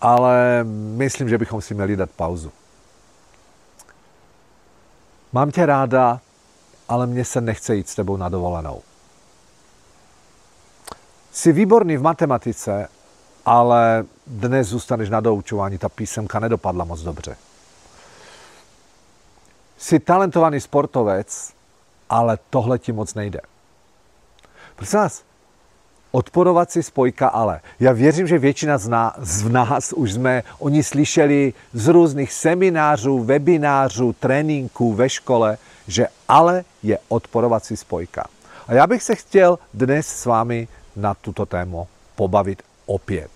ale myslím, že bychom si měli dát pauzu. Mám tě ráda, ale mně se nechce jít s tebou na dovolenou. Jsi výborný v matematice, ale dnes zůstaneš na doučování, ta písemka nedopadla moc dobře. Jsi talentovaný sportovec, ale tohle ti moc nejde. Prosím vás, odporovací spojka ale. Já věřím, že většina z nás, z nás už jsme o ní slyšeli z různých seminářů, webinářů, tréninků ve škole, že ale je odporovací spojka. A já bych se chtěl dnes s vámi na tuto tému pobavit opět.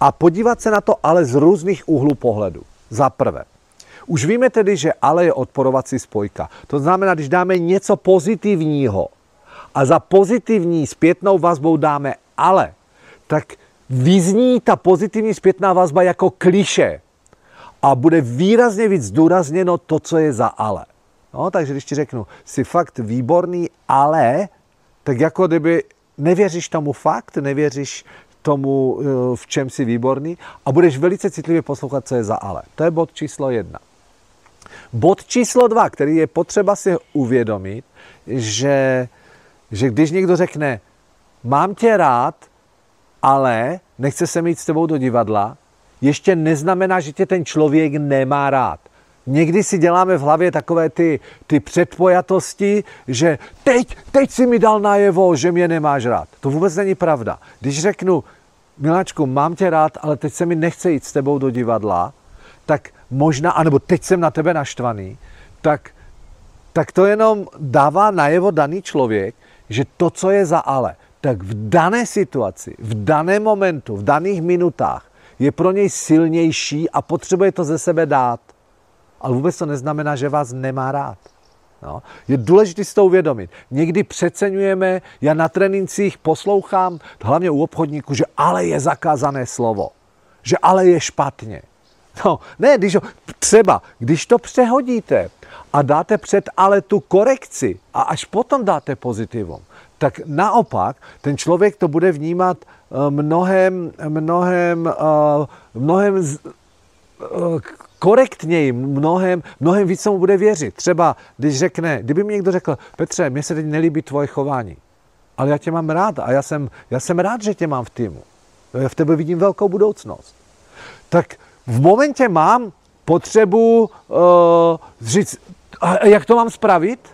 A podívat se na to ale z různých úhlů pohledu. Za prvé, už víme tedy, že ale je odporovací spojka. To znamená, když dáme něco pozitivního, a za pozitivní zpětnou vazbou dáme ale, tak vyzní ta pozitivní zpětná vazba jako kliše a bude výrazně víc zdůrazněno to, co je za ale. No, takže když ti řeknu, jsi fakt výborný, ale, tak jako kdyby nevěříš tomu fakt, nevěříš tomu, eh, v čem jsi výborný a budeš velice citlivě poslouchat, co je za ale. To je bod číslo jedna. Bod číslo dva, který je potřeba si uvědomit, že že když někdo řekne, mám tě rád, ale nechce se mít s tebou do divadla, ještě neznamená, že tě ten člověk nemá rád. Někdy si děláme v hlavě takové ty, ty předpojatosti, že teď, teď si mi dal najevo, že mě nemáš rád. To vůbec není pravda. Když řeknu, Miláčku, mám tě rád, ale teď se mi nechce jít s tebou do divadla, tak možná, anebo teď jsem na tebe naštvaný, tak, tak to jenom dává najevo daný člověk, že to, co je za ale, tak v dané situaci, v daném momentu, v daných minutách je pro něj silnější a potřebuje to ze sebe dát. Ale vůbec to neznamená, že vás nemá rád. No. Je důležité si to uvědomit. Někdy přeceňujeme, já na trénincích poslouchám, hlavně u obchodníků, že ale je zakázané slovo. Že ale je špatně. No, ne, když ho, třeba, když to přehodíte a dáte před ale tu korekci a až potom dáte pozitivum, tak naopak ten člověk to bude vnímat eh, mnohem, mnohem, eh, mnohem eh, korektněji, mnohem, mnohem víc mu bude věřit. Třeba, když řekne, kdyby mi někdo řekl, Petře, mně se teď nelíbí tvoje chování, ale já tě mám rád a já jsem, já jsem rád, že tě mám v týmu. V tebe vidím velkou budoucnost. Tak v momentě mám potřebu uh, říct, a jak to mám spravit?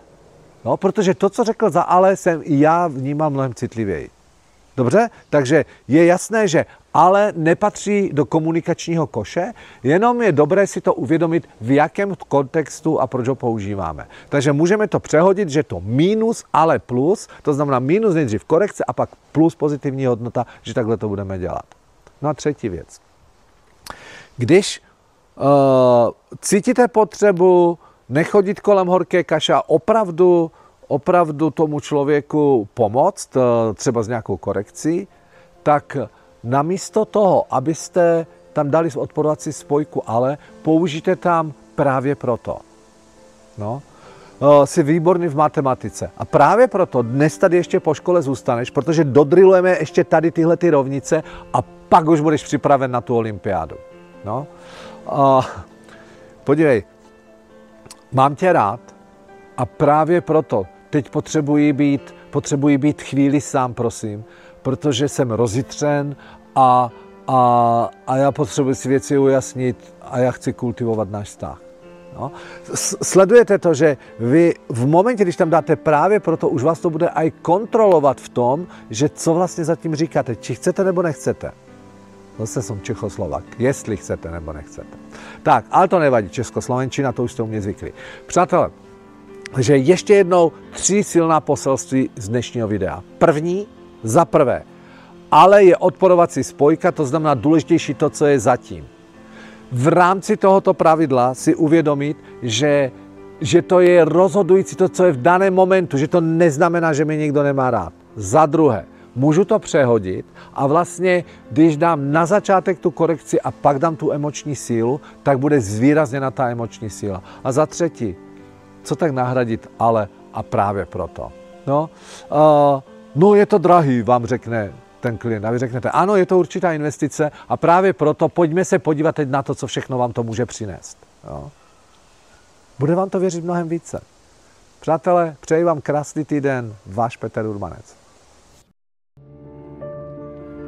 No, protože to, co řekl za ale, jsem i já vnímal mnohem citlivěji. Dobře? Takže je jasné, že ale nepatří do komunikačního koše, jenom je dobré si to uvědomit, v jakém kontextu a proč ho používáme. Takže můžeme to přehodit, že to minus, ale plus, to znamená minus nejdřív korekce a pak plus pozitivní hodnota, že takhle to budeme dělat. No a třetí věc. Když uh, cítíte potřebu nechodit kolem horké kaše a opravdu, opravdu tomu člověku pomoct, uh, třeba s nějakou korekcí, tak namísto toho, abyste tam dali odporovací spojku, ale použijte tam právě proto. No, uh, jsi výborný v matematice. A právě proto dnes tady ještě po škole zůstaneš, protože dodrilujeme ještě tady tyhle ty rovnice a pak už budeš připraven na tu olympiádu. No. A podívej, mám tě rád a právě proto teď potřebuji být, potřebuji být chvíli sám, prosím, protože jsem rozitřen a, a, a já potřebuji si věci ujasnit a já chci kultivovat náš vztah. No. Sledujete to, že vy v momentě, když tam dáte právě proto, už vás to bude aj kontrolovat v tom, že co vlastně zatím říkáte, či chcete nebo nechcete. Zase jsem Čechoslovak, jestli chcete nebo nechcete. Tak, ale to nevadí, Českoslovenčina, to už jste u mě zvykli. Přátelé, že ještě jednou tři silná poselství z dnešního videa. První, za prvé, ale je odporovací spojka, to znamená důležitější to, co je zatím. v rámci tohoto pravidla si uvědomit, že, že to je rozhodující to, co je v daném momentu, že to neznamená, že mě někdo nemá rád. Za druhé, můžu to přehodit a vlastně, když dám na začátek tu korekci a pak dám tu emoční sílu, tak bude zvýrazněna ta emoční síla. A za třetí, co tak nahradit ale a právě proto. No, uh, no je to drahý, vám řekne ten klient. A vy řeknete, ano, je to určitá investice a právě proto pojďme se podívat teď na to, co všechno vám to může přinést. Jo? Bude vám to věřit mnohem více. Přátelé, přeji vám krásný týden, váš Petr Urbanec.